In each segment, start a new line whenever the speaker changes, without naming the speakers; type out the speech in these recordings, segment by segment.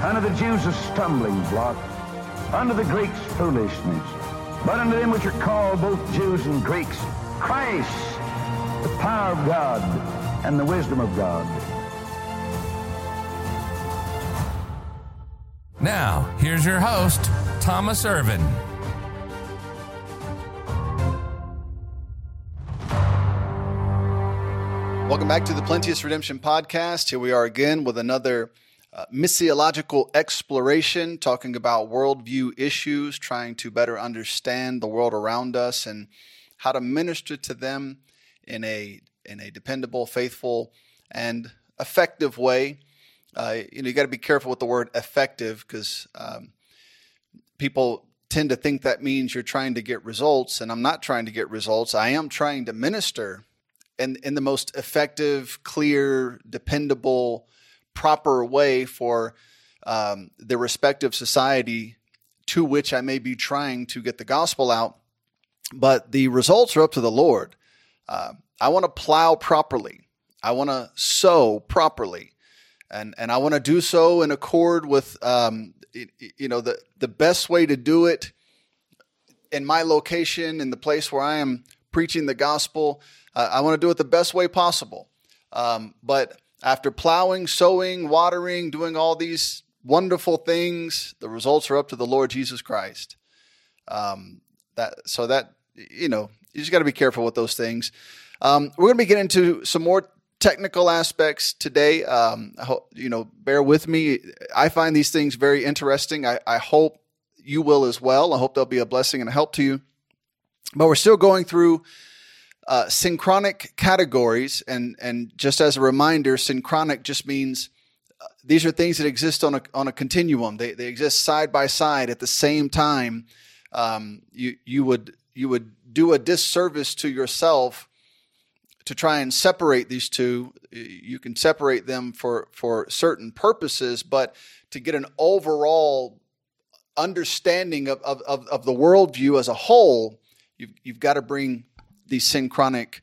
Unto the Jews a stumbling block, unto the Greeks foolishness. But unto them which are called both Jews and Greeks, Christ, the power of God and the wisdom of God.
Now, here's your host, Thomas Irvin.
Welcome back to the Plenteous Redemption Podcast. Here we are again with another uh, missiological exploration, talking about worldview issues, trying to better understand the world around us and how to minister to them in a in a dependable, faithful, and effective way. Uh, you know, you got to be careful with the word effective because um, people tend to think that means you're trying to get results, and I'm not trying to get results. I am trying to minister in, in the most effective, clear, dependable, proper way for um, the respective society to which I may be trying to get the gospel out. But the results are up to the Lord. Uh, I want to plow properly. I want to sow properly, and and I want to do so in accord with um, you know the the best way to do it in my location in the place where I am preaching the gospel. Uh, I want to do it the best way possible. Um, but after plowing, sowing, watering, doing all these wonderful things, the results are up to the Lord Jesus Christ. Um, that so that you know you just got to be careful with those things. Um, we're going to be getting into some more technical aspects today. Um, you know, bear with me. I find these things very interesting. I, I hope you will as well. I hope they'll be a blessing and a help to you. But we're still going through uh, synchronic categories, and and just as a reminder, synchronic just means uh, these are things that exist on a on a continuum. They they exist side by side at the same time. Um, you you would you would do a disservice to yourself to try and separate these two. You can separate them for for certain purposes, but to get an overall understanding of, of, of, of the worldview as a whole, you've, you've got to bring these synchronic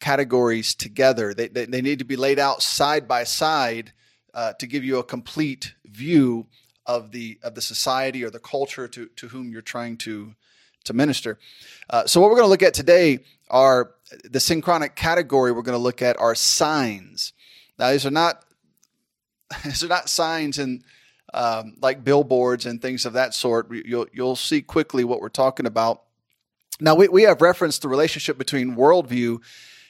categories together. They, they, they need to be laid out side by side uh, to give you a complete view of the of the society or the culture to, to whom you're trying to to minister. Uh, so what we're going to look at today are the synchronic category we're going to look at are signs. Now these are not these are not signs and um, like billboards and things of that sort. You'll you'll see quickly what we're talking about. Now, we, we have referenced the relationship between worldview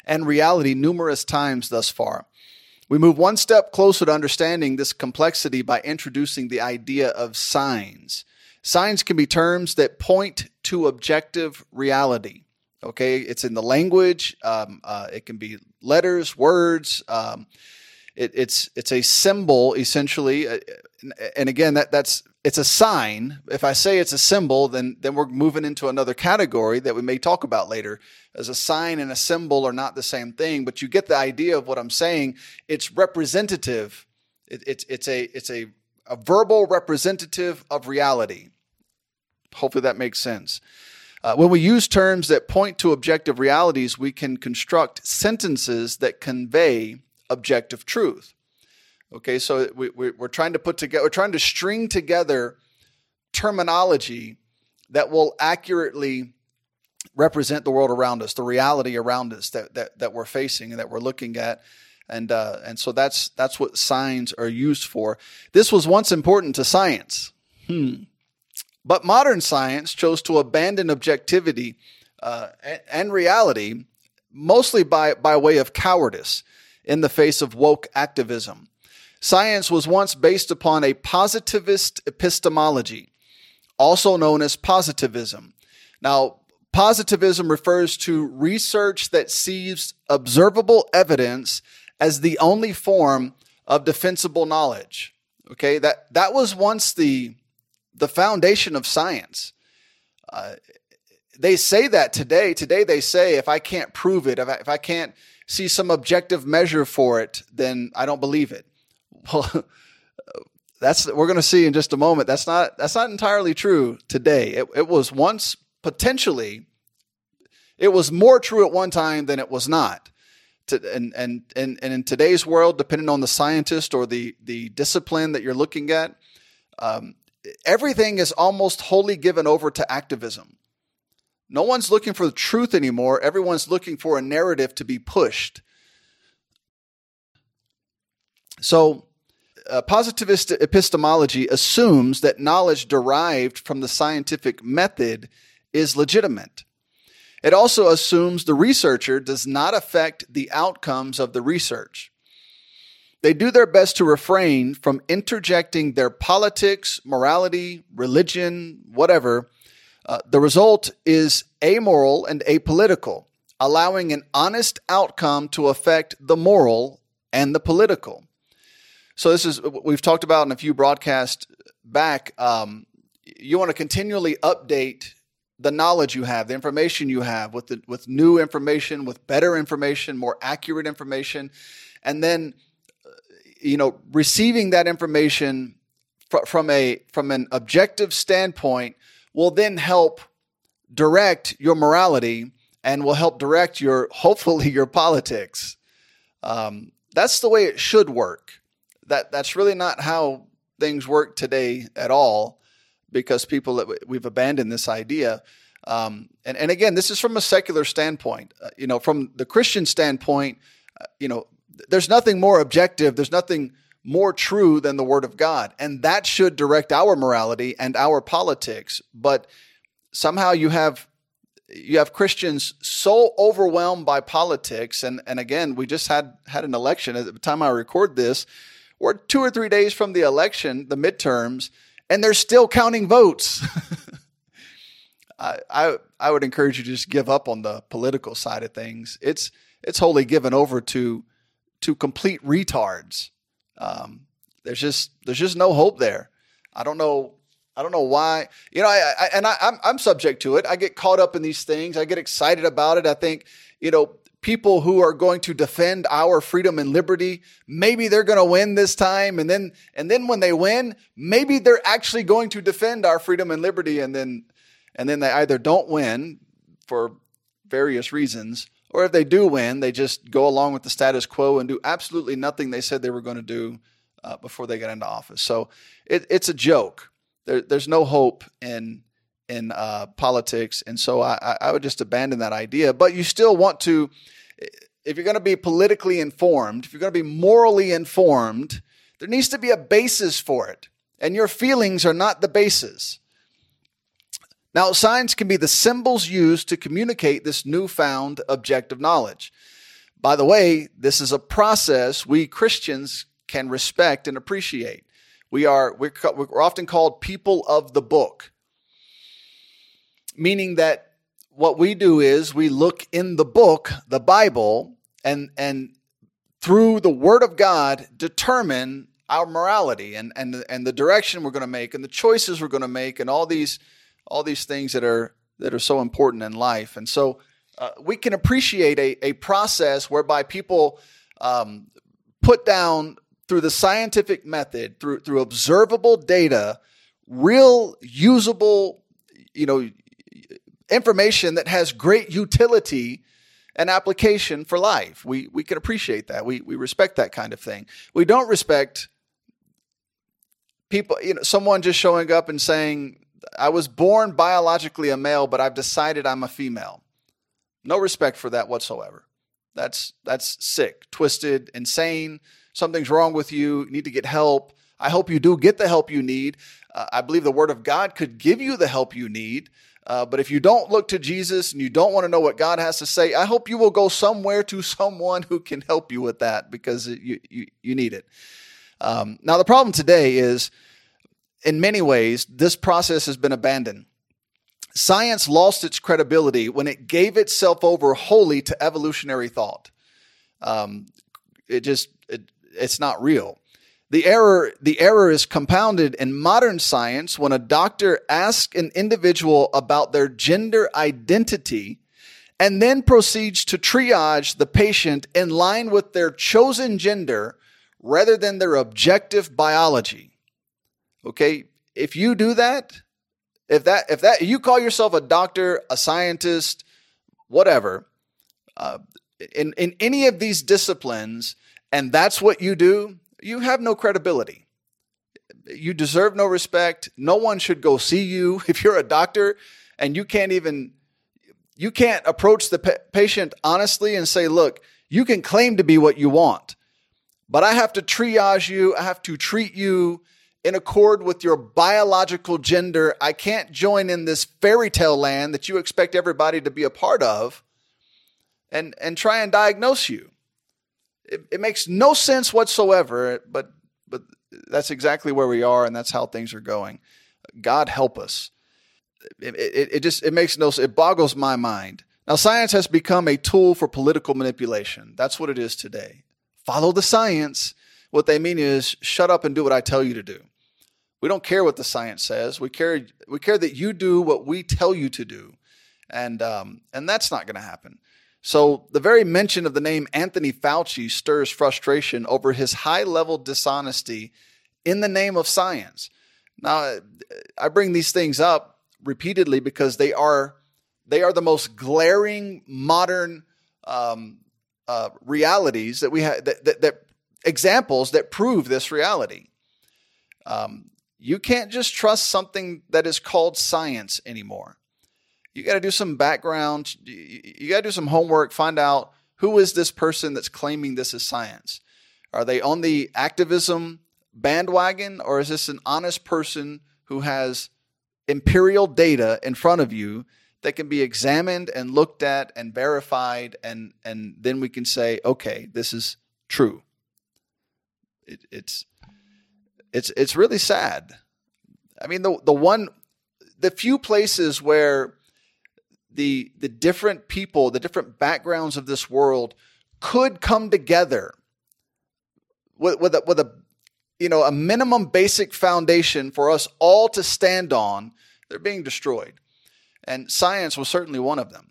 and reality numerous times thus far. We move one step closer to understanding this complexity by introducing the idea of signs. Signs can be terms that point to objective reality. Okay, it's in the language. Um, uh, it can be letters, words. Um, it, it's it's a symbol essentially, uh, and again that that's it's a sign. If I say it's a symbol, then then we're moving into another category that we may talk about later. As a sign and a symbol are not the same thing, but you get the idea of what I'm saying. It's representative. It, it's it's a it's a a verbal representative of reality. Hopefully that makes sense. Uh, when we use terms that point to objective realities, we can construct sentences that convey objective truth. Okay, so we, we, are trying to put together, we're trying to string together terminology that will accurately represent the world around us, the reality around us that that, that we're facing and that we're looking at. And uh, and so that's that's what signs are used for. This was once important to science. Hmm. But modern science chose to abandon objectivity uh, and, and reality mostly by, by way of cowardice in the face of woke activism. Science was once based upon a positivist epistemology, also known as positivism. Now, positivism refers to research that sees observable evidence as the only form of defensible knowledge. Okay, that, that was once the, the foundation of science. Uh, they say that today. Today they say if I can't prove it, if I, if I can't see some objective measure for it, then I don't believe it. Well, that's we're going to see in just a moment. That's not that's not entirely true today. It, it was once potentially, it was more true at one time than it was not. To, and, and and and in today's world, depending on the scientist or the the discipline that you're looking at, um, everything is almost wholly given over to activism. No one's looking for the truth anymore. Everyone's looking for a narrative to be pushed. So uh, positivist epistemology assumes that knowledge derived from the scientific method is legitimate. It also assumes the researcher does not affect the outcomes of the research. They do their best to refrain from interjecting their politics, morality, religion, whatever. Uh, the result is amoral and apolitical, allowing an honest outcome to affect the moral and the political. So this is we've talked about in a few broadcasts back. Um, you want to continually update the knowledge you have, the information you have, with the, with new information, with better information, more accurate information, and then uh, you know receiving that information fr- from a from an objective standpoint will then help direct your morality and will help direct your hopefully your politics. Um, that's the way it should work that that's really not how things work today at all because people that we've abandoned this idea. Um, and, and again this is from a secular standpoint. Uh, you know from the christian standpoint uh, you know there's nothing more objective there's nothing more true than the word of god. And that should direct our morality and our politics. But somehow you have you have Christians so overwhelmed by politics. And and again we just had had an election. At the time I record this we're two or three days from the election, the midterms, and they're still counting votes. I, I, I would encourage you to just give up on the political side of things. It's it's wholly given over to to complete retards. Um, there's just there's just no hope there. I don't know I don't know why. You know, I, I and I, I'm I'm subject to it. I get caught up in these things. I get excited about it. I think you know people who are going to defend our freedom and liberty. Maybe they're going to win this time. And then, and then when they win, maybe they're actually going to defend our freedom and liberty. And then, and then they either don't win for various reasons, or if they do win, they just go along with the status quo and do absolutely nothing they said they were going to do uh, before they got into office. So it, it's a joke. There, there's no hope in in uh, politics, and so I, I would just abandon that idea. But you still want to if you're going to be politically informed, if you're going to be morally informed, there needs to be a basis for it. And your feelings are not the basis. Now, signs can be the symbols used to communicate this newfound objective knowledge. By the way, this is a process we Christians can respect and appreciate. We are we're, we're often called people of the book, meaning that what we do is we look in the book, the Bible, and and through the Word of God determine our morality and and and the direction we're going to make and the choices we're going to make and all these all these things that are that are so important in life. And so uh, we can appreciate a, a process whereby people um, put down through the scientific method, through through observable data, real usable, you know, information that has great utility and application for life. We, we can appreciate that. We, we respect that kind of thing. We don't respect people, you know, someone just showing up and saying, I was born biologically a male, but I've decided I'm a female. No respect for that whatsoever. That's that's sick, twisted, insane. Something's wrong with you. You need to get help. I hope you do get the help you need. Uh, I believe the Word of God could give you the help you need. Uh, but if you don't look to Jesus and you don't want to know what God has to say, I hope you will go somewhere to someone who can help you with that because you, you, you need it. Um, now, the problem today is, in many ways, this process has been abandoned. Science lost its credibility when it gave itself over wholly to evolutionary thought. Um, it just it, it's not real. The error the error is compounded in modern science when a doctor asks an individual about their gender identity and then proceeds to triage the patient in line with their chosen gender rather than their objective biology. Okay? If you do that, if that if that you call yourself a doctor, a scientist, whatever, uh, in in any of these disciplines, and that's what you do, you have no credibility. You deserve no respect. No one should go see you if you're a doctor and you can't even you can't approach the pa- patient honestly and say, "Look, you can claim to be what you want, but I have to triage you. I have to treat you." in accord with your biological gender. I can't join in this fairy tale land that you expect everybody to be a part of and, and try and diagnose you. It, it makes no sense whatsoever, but, but that's exactly where we are, and that's how things are going. God help us. It, it, it just it makes no it boggles my mind. Now, science has become a tool for political manipulation. That's what it is today. Follow the science. What they mean is shut up and do what I tell you to do. We don't care what the science says. We care we care that you do what we tell you to do, and um, and that's not going to happen. So the very mention of the name Anthony Fauci stirs frustration over his high level dishonesty in the name of science. Now, I bring these things up repeatedly because they are they are the most glaring modern um, uh, realities that we have that, that, that, examples that prove this reality. Um, you can't just trust something that is called science anymore. You got to do some background, you got to do some homework, find out who is this person that's claiming this is science? Are they on the activism bandwagon or is this an honest person who has imperial data in front of you that can be examined and looked at and verified and and then we can say okay this is true it, it's it's it's really sad. I mean, the the one, the few places where the the different people, the different backgrounds of this world could come together with with a, with a you know a minimum basic foundation for us all to stand on, they're being destroyed, and science was certainly one of them.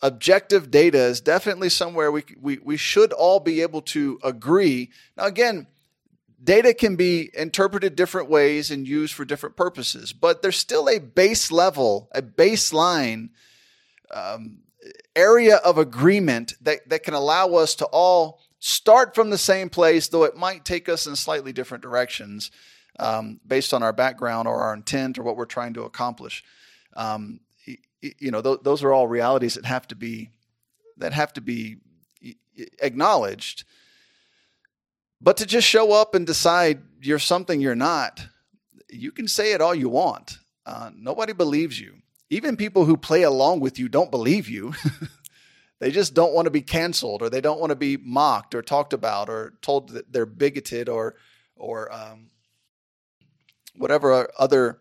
Objective data is definitely somewhere we we we should all be able to agree. Now, again data can be interpreted different ways and used for different purposes, but there's still a base level, a baseline um, area of agreement that, that can allow us to all start from the same place, though it might take us in slightly different directions um, based on our background or our intent or what we're trying to accomplish. Um, you know, th- those are all realities that have to be that have to be acknowledged. But to just show up and decide you're something you're not, you can say it all you want. Uh, nobody believes you. Even people who play along with you don't believe you. they just don't want to be canceled or they don't want to be mocked or talked about or told that they're bigoted or or um, whatever other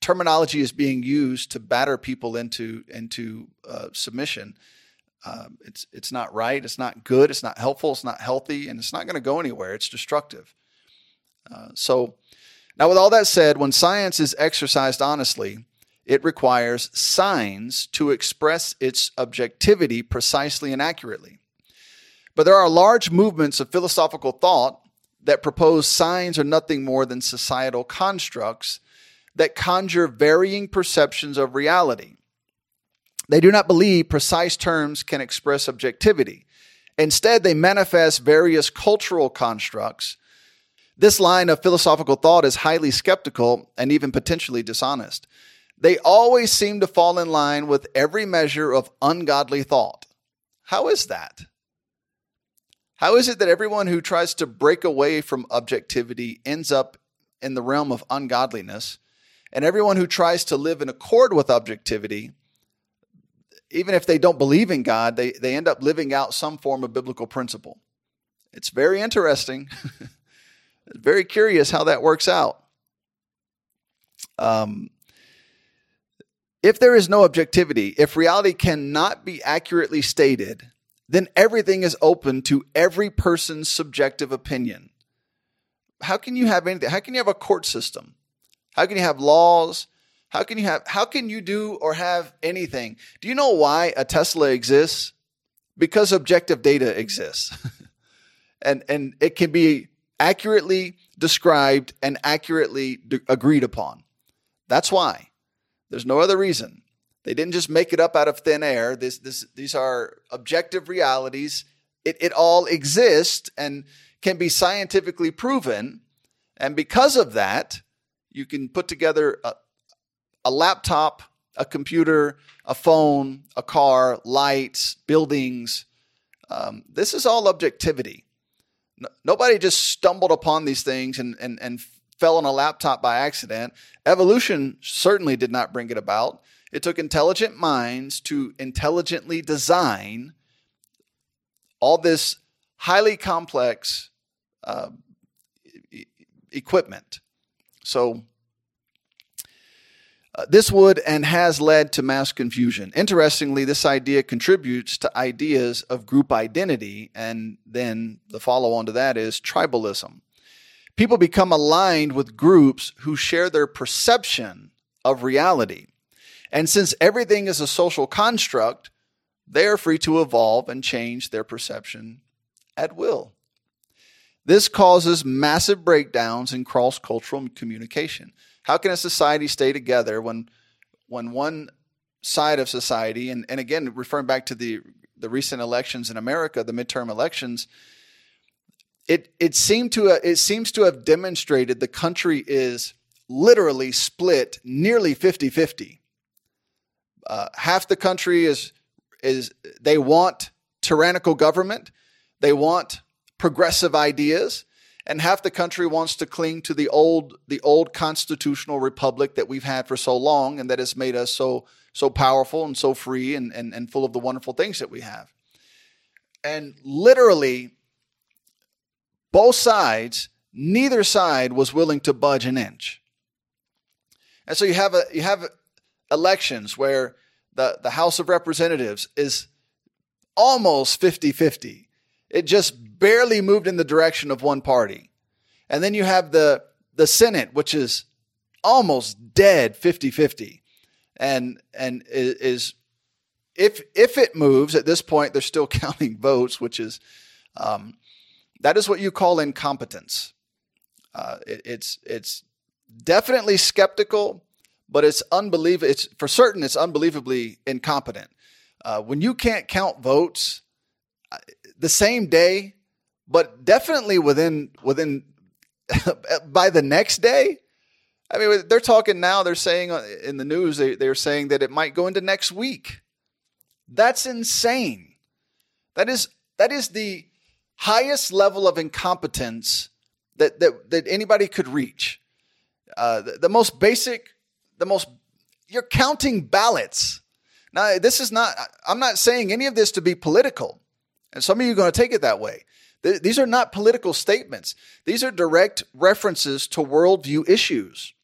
terminology is being used to batter people into into uh, submission. Um, it's it's not right. It's not good. It's not helpful. It's not healthy, and it's not going to go anywhere. It's destructive. Uh, so, now with all that said, when science is exercised honestly, it requires signs to express its objectivity precisely and accurately. But there are large movements of philosophical thought that propose signs are nothing more than societal constructs that conjure varying perceptions of reality. They do not believe precise terms can express objectivity. Instead, they manifest various cultural constructs. This line of philosophical thought is highly skeptical and even potentially dishonest. They always seem to fall in line with every measure of ungodly thought. How is that? How is it that everyone who tries to break away from objectivity ends up in the realm of ungodliness? And everyone who tries to live in accord with objectivity, even if they don't believe in God, they, they end up living out some form of biblical principle. It's very interesting. very curious how that works out. Um, if there is no objectivity, if reality cannot be accurately stated, then everything is open to every person's subjective opinion. How can you have anything? How can you have a court system? How can you have laws? How can you have how can you do or have anything? Do you know why a Tesla exists? Because objective data exists. and and it can be accurately described and accurately de- agreed upon. That's why. There's no other reason. They didn't just make it up out of thin air. This, this, these are objective realities. It, it all exists and can be scientifically proven. And because of that, you can put together a, a laptop, a computer, a phone, a car, lights, buildings. Um, this is all objectivity. No, nobody just stumbled upon these things and, and, and fell on a laptop by accident. Evolution certainly did not bring it about. It took intelligent minds to intelligently design all this highly complex uh, e- equipment. So, uh, this would and has led to mass confusion. Interestingly, this idea contributes to ideas of group identity, and then the follow on to that is tribalism. People become aligned with groups who share their perception of reality. And since everything is a social construct, they are free to evolve and change their perception at will. This causes massive breakdowns in cross cultural communication. How can a society stay together when, when one side of society, and, and again, referring back to the, the recent elections in America, the midterm elections, it, it, seemed to, it seems to have demonstrated the country is literally split nearly 50 50 uh, half the country is is they want tyrannical government, they want progressive ideas, and half the country wants to cling to the old the old constitutional republic that we've had for so long and that has made us so so powerful and so free and, and, and full of the wonderful things that we have. And literally, both sides, neither side was willing to budge an inch. And so you have a you have elections where the, the House of Representatives is almost 50 50. It just barely moved in the direction of one party. And then you have the, the Senate, which is almost dead 50 50. And, and is, if, if it moves at this point, they're still counting votes, which is, um, that is what you call incompetence. Uh, it, it's, it's definitely skeptical but it's unbelievable. It's for certain. It's unbelievably incompetent. Uh, when you can't count votes the same day, but definitely within within by the next day. I mean, they're talking now. They're saying uh, in the news they, they're saying that it might go into next week. That's insane. That is that is the highest level of incompetence that that, that anybody could reach. Uh, the, the most basic the most, you're counting ballots. Now, this is not, I'm not saying any of this to be political. And some of you are going to take it that way. These are not political statements. These are direct references to worldview issues.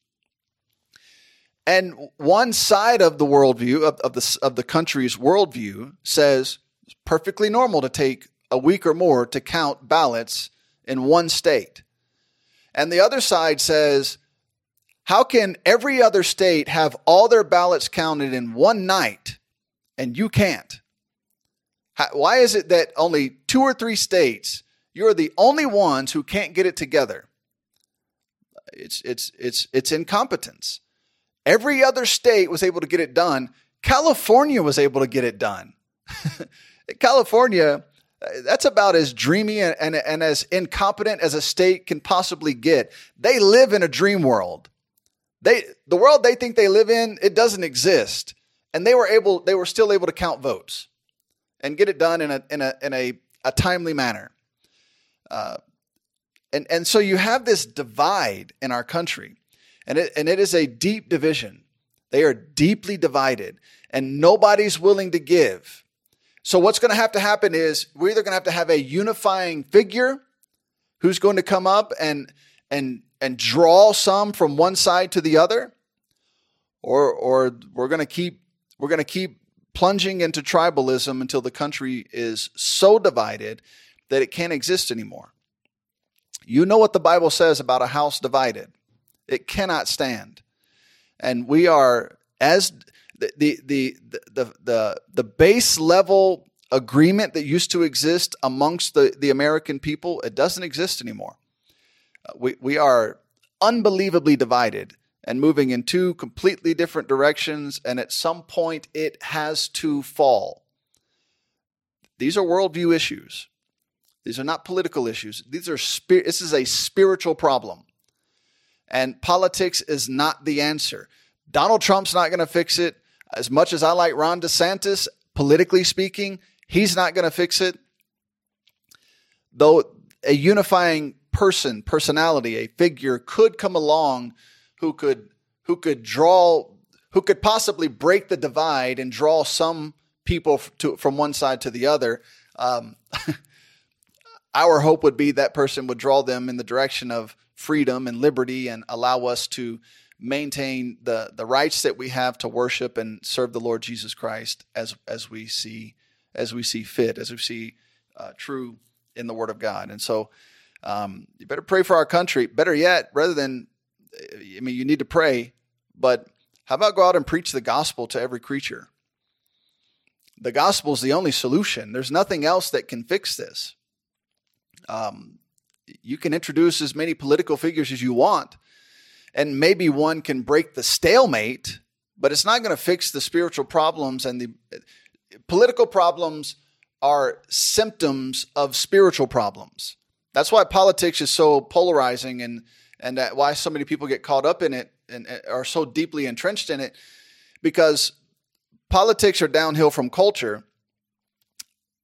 And one side of the worldview, of, of, the, of the country's worldview, says it's perfectly normal to take a week or more to count ballots in one state. And the other side says how can every other state have all their ballots counted in one night and you can't? How, why is it that only two or three states, you're the only ones who can't get it together? It's, it's, it's, it's incompetence. Every other state was able to get it done. California was able to get it done. California, uh, that's about as dreamy and, and, and, as incompetent as a state can possibly get. They live in a dream world. They the world they think they live in, it doesn't exist. And they were able they were still able to count votes and get it done in a in a in a, a timely manner. Uh, and, and so you have this divide in our country, and it, and it is a deep division. They are deeply divided, and nobody's willing to give. So, what's going to have to happen is we're either going to have to have a unifying figure who's going to come up and, and, and draw some from one side to the other, or, or we're going to keep, we're going to keep plunging into tribalism until the country is so divided that it can't exist anymore. You know what the Bible says about a house divided. It cannot stand. And we are as the the the the the, the base level agreement that used to exist amongst the, the American people, it doesn't exist anymore. Uh, we, we are unbelievably divided and moving in two completely different directions, and at some point it has to fall. These are worldview issues. These are not political issues. These are spir- this is a spiritual problem. And politics is not the answer. Donald Trump's not going to fix it. As much as I like Ron DeSantis, politically speaking, he's not going to fix it. Though a unifying person, personality, a figure could come along who could who could draw who could possibly break the divide and draw some people to, from one side to the other. Um, our hope would be that person would draw them in the direction of freedom and liberty and allow us to maintain the, the rights that we have to worship and serve the Lord Jesus Christ as, as we see as we see fit, as we see uh, true in the Word of God. And so um, you better pray for our country. Better yet, rather than, I mean, you need to pray, but how about go out and preach the gospel to every creature? The gospel is the only solution. There's nothing else that can fix this. Um, you can introduce as many political figures as you want, and maybe one can break the stalemate, but it's not going to fix the spiritual problems and the political problems are symptoms of spiritual problems. That's why politics is so polarizing and and that why so many people get caught up in it and are so deeply entrenched in it because politics are downhill from culture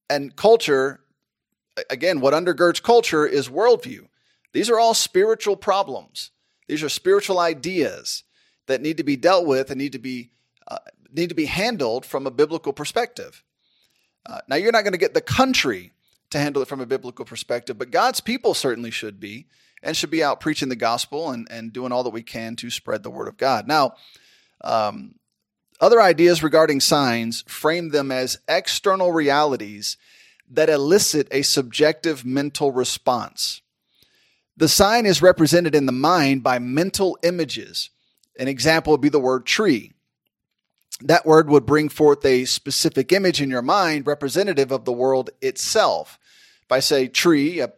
and culture again, what undergirds culture is worldview. These are all spiritual problems. These are spiritual ideas that need to be dealt with and need to be uh, need to be handled from a biblical perspective. Uh, now, you're not going to get the country to handle it from a biblical perspective, but God's people certainly should be and should be out preaching the gospel and, and doing all that we can to spread the word of God. Now, um, other ideas regarding signs frame them as external realities that elicit a subjective mental response. The sign is represented in the mind by mental images. An example would be the word tree. That word would bring forth a specific image in your mind representative of the world itself. If I say tree, a,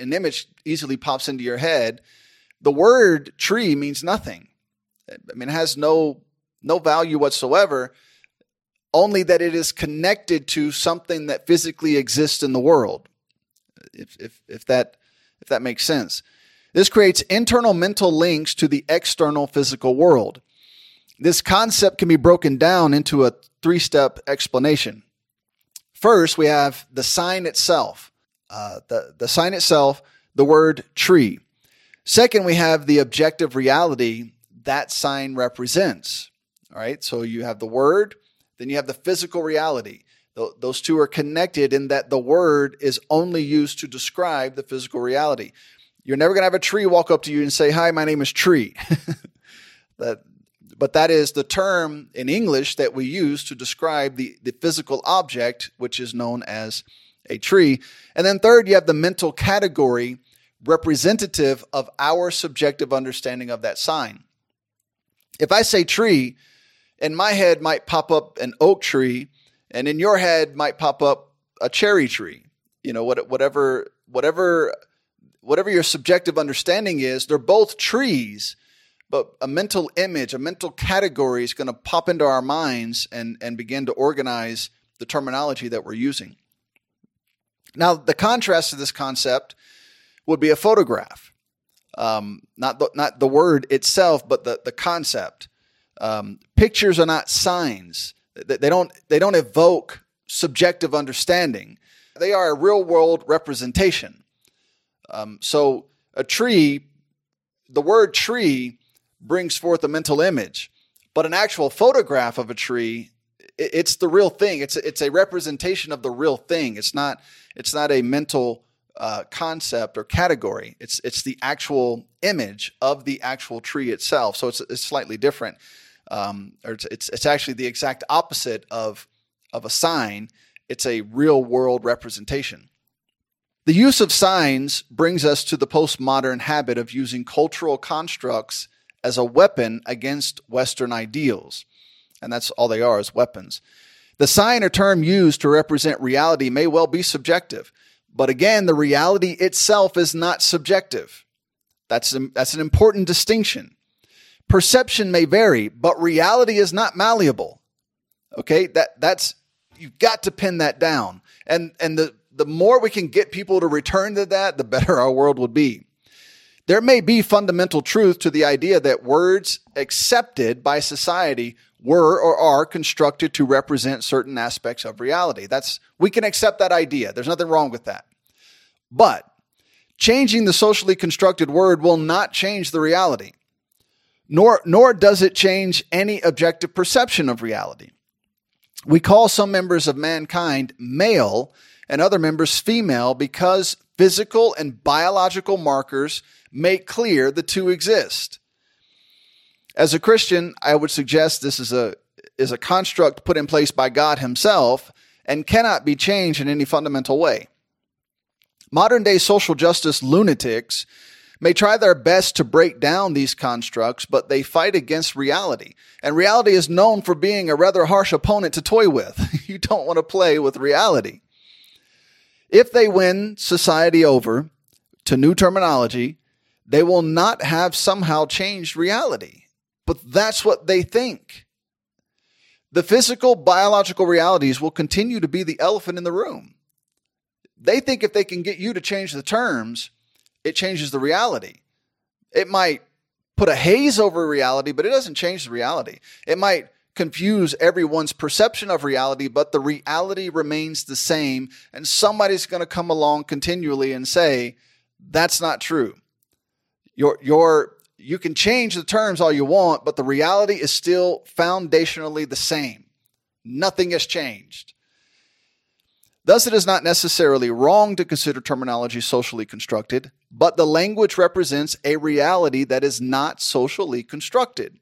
an image easily pops into your head. The word tree means nothing. I mean, it has no no value whatsoever only that it is connected to something that physically exists in the world. If, if, if, that, if that makes sense. This creates internal mental links to the external physical world. This concept can be broken down into a three step explanation. First, we have the sign itself. Uh, the, the sign itself, the word tree. Second, we have the objective reality that sign represents. All right, so you have the word, then you have the physical reality. Those two are connected in that the word is only used to describe the physical reality. You're never going to have a tree walk up to you and say, Hi, my name is Tree. that, but that is the term in English that we use to describe the, the physical object, which is known as a tree. And then, third, you have the mental category representative of our subjective understanding of that sign. If I say tree, in my head might pop up an oak tree, and in your head might pop up a cherry tree. You know, whatever, whatever, whatever your subjective understanding is, they're both trees, but a mental image, a mental category is going to pop into our minds and and begin to organize the terminology that we're using. Now, the contrast to this concept would be a photograph. Um, not the, not the word itself, but the, the concept. Um, pictures are not signs. They don't, they don't evoke subjective understanding. They are a real world representation. Um, so a tree, the word tree brings forth a mental image, but an actual photograph of a tree, it's the real thing. It's it's a representation of the real thing. It's not it's not a mental uh, concept or category. It's it's the actual image of the actual tree itself. So it's it's slightly different, um, or it's, it's it's actually the exact opposite of of a sign. It's a real world representation. The use of signs brings us to the postmodern habit of using cultural constructs as a weapon against Western ideals. And that's all they are is weapons. The sign or term used to represent reality may well be subjective. But again, the reality itself is not subjective. That's, a, that's an important distinction. Perception may vary, but reality is not malleable. Okay, that that's you've got to pin that down. And and the the more we can get people to return to that, the better our world would be. There may be fundamental truth to the idea that words accepted by society were or are constructed to represent certain aspects of reality. That's we can accept that idea. There's nothing wrong with that. But changing the socially constructed word will not change the reality. Nor nor does it change any objective perception of reality. We call some members of mankind male and other members female because physical and biological markers make clear the two exist. As a Christian, I would suggest this is a is a construct put in place by God himself and cannot be changed in any fundamental way. Modern day social justice lunatics may try their best to break down these constructs, but they fight against reality. And reality is known for being a rather harsh opponent to toy with. you don't want to play with reality. If they win society over to new terminology, they will not have somehow changed reality but that's what they think. The physical, biological realities will continue to be the elephant in the room. They think if they can get you to change the terms, it changes the reality. It might put a haze over reality, but it doesn't change the reality. It might confuse everyone's perception of reality, but the reality remains the same. And somebody's going to come along continually and say, that's not true. Your, your you can change the terms all you want, but the reality is still foundationally the same. Nothing has changed. Thus, it is not necessarily wrong to consider terminology socially constructed, but the language represents a reality that is not socially constructed.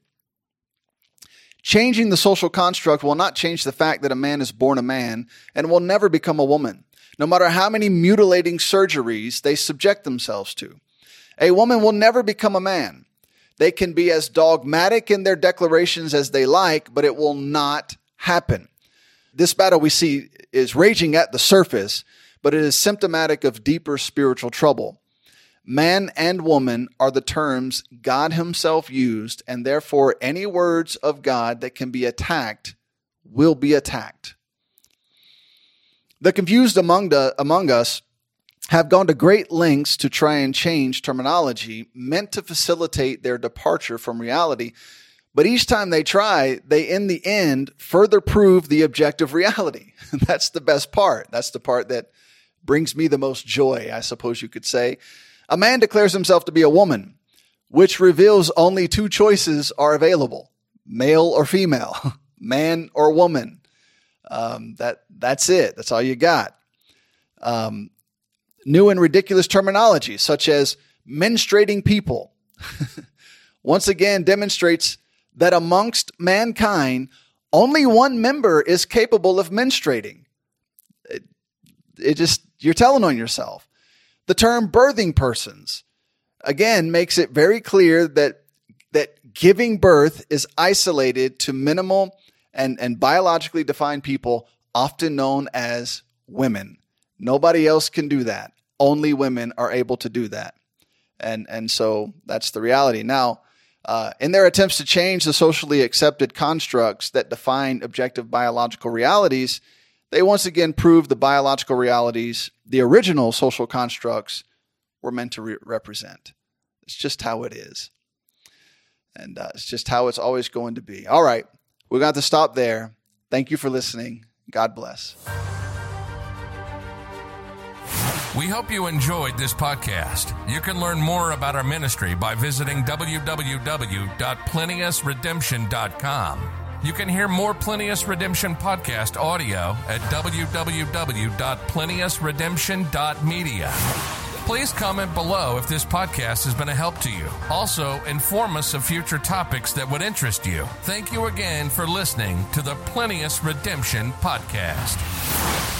Changing the social construct will not change the fact that a man is born a man and will never become a woman, no matter how many mutilating surgeries they subject themselves to. A woman will never become a man. They can be as dogmatic in their declarations as they like, but it will not happen. This battle we see is raging at the surface, but it is symptomatic of deeper spiritual trouble. Man and woman are the terms God Himself used, and therefore any words of God that can be attacked will be attacked. The confused among, the, among us have gone to great lengths to try and change terminology meant to facilitate their departure from reality. But each time they try, they in the end further prove the objective reality. That's the best part. That's the part that brings me the most joy, I suppose you could say. A man declares himself to be a woman, which reveals only two choices are available male or female, man or woman. Um, that, that's it. That's all you got. Um, new and ridiculous terminology, such as menstruating people, once again demonstrates that amongst mankind, only one member is capable of menstruating. It, it just, you're telling on yourself. The term birthing persons, again, makes it very clear that, that giving birth is isolated to minimal and, and biologically defined people, often known as women. Nobody else can do that only women are able to do that. And, and so that's the reality. Now, uh, in their attempts to change the socially accepted constructs that define objective biological realities, they once again prove the biological realities the original social constructs were meant to re- represent. It's just how it is. And uh, it's just how it's always going to be. All right, we're going to stop there. Thank you for listening. God bless.
We hope you enjoyed this podcast. You can learn more about our ministry by visiting www.plenteousredemption.com. You can hear more Plenteous Redemption podcast audio at www.plenteousredemption.media. Please comment below if this podcast has been a help to you. Also, inform us of future topics that would interest you. Thank you again for listening to the Plenteous Redemption Podcast.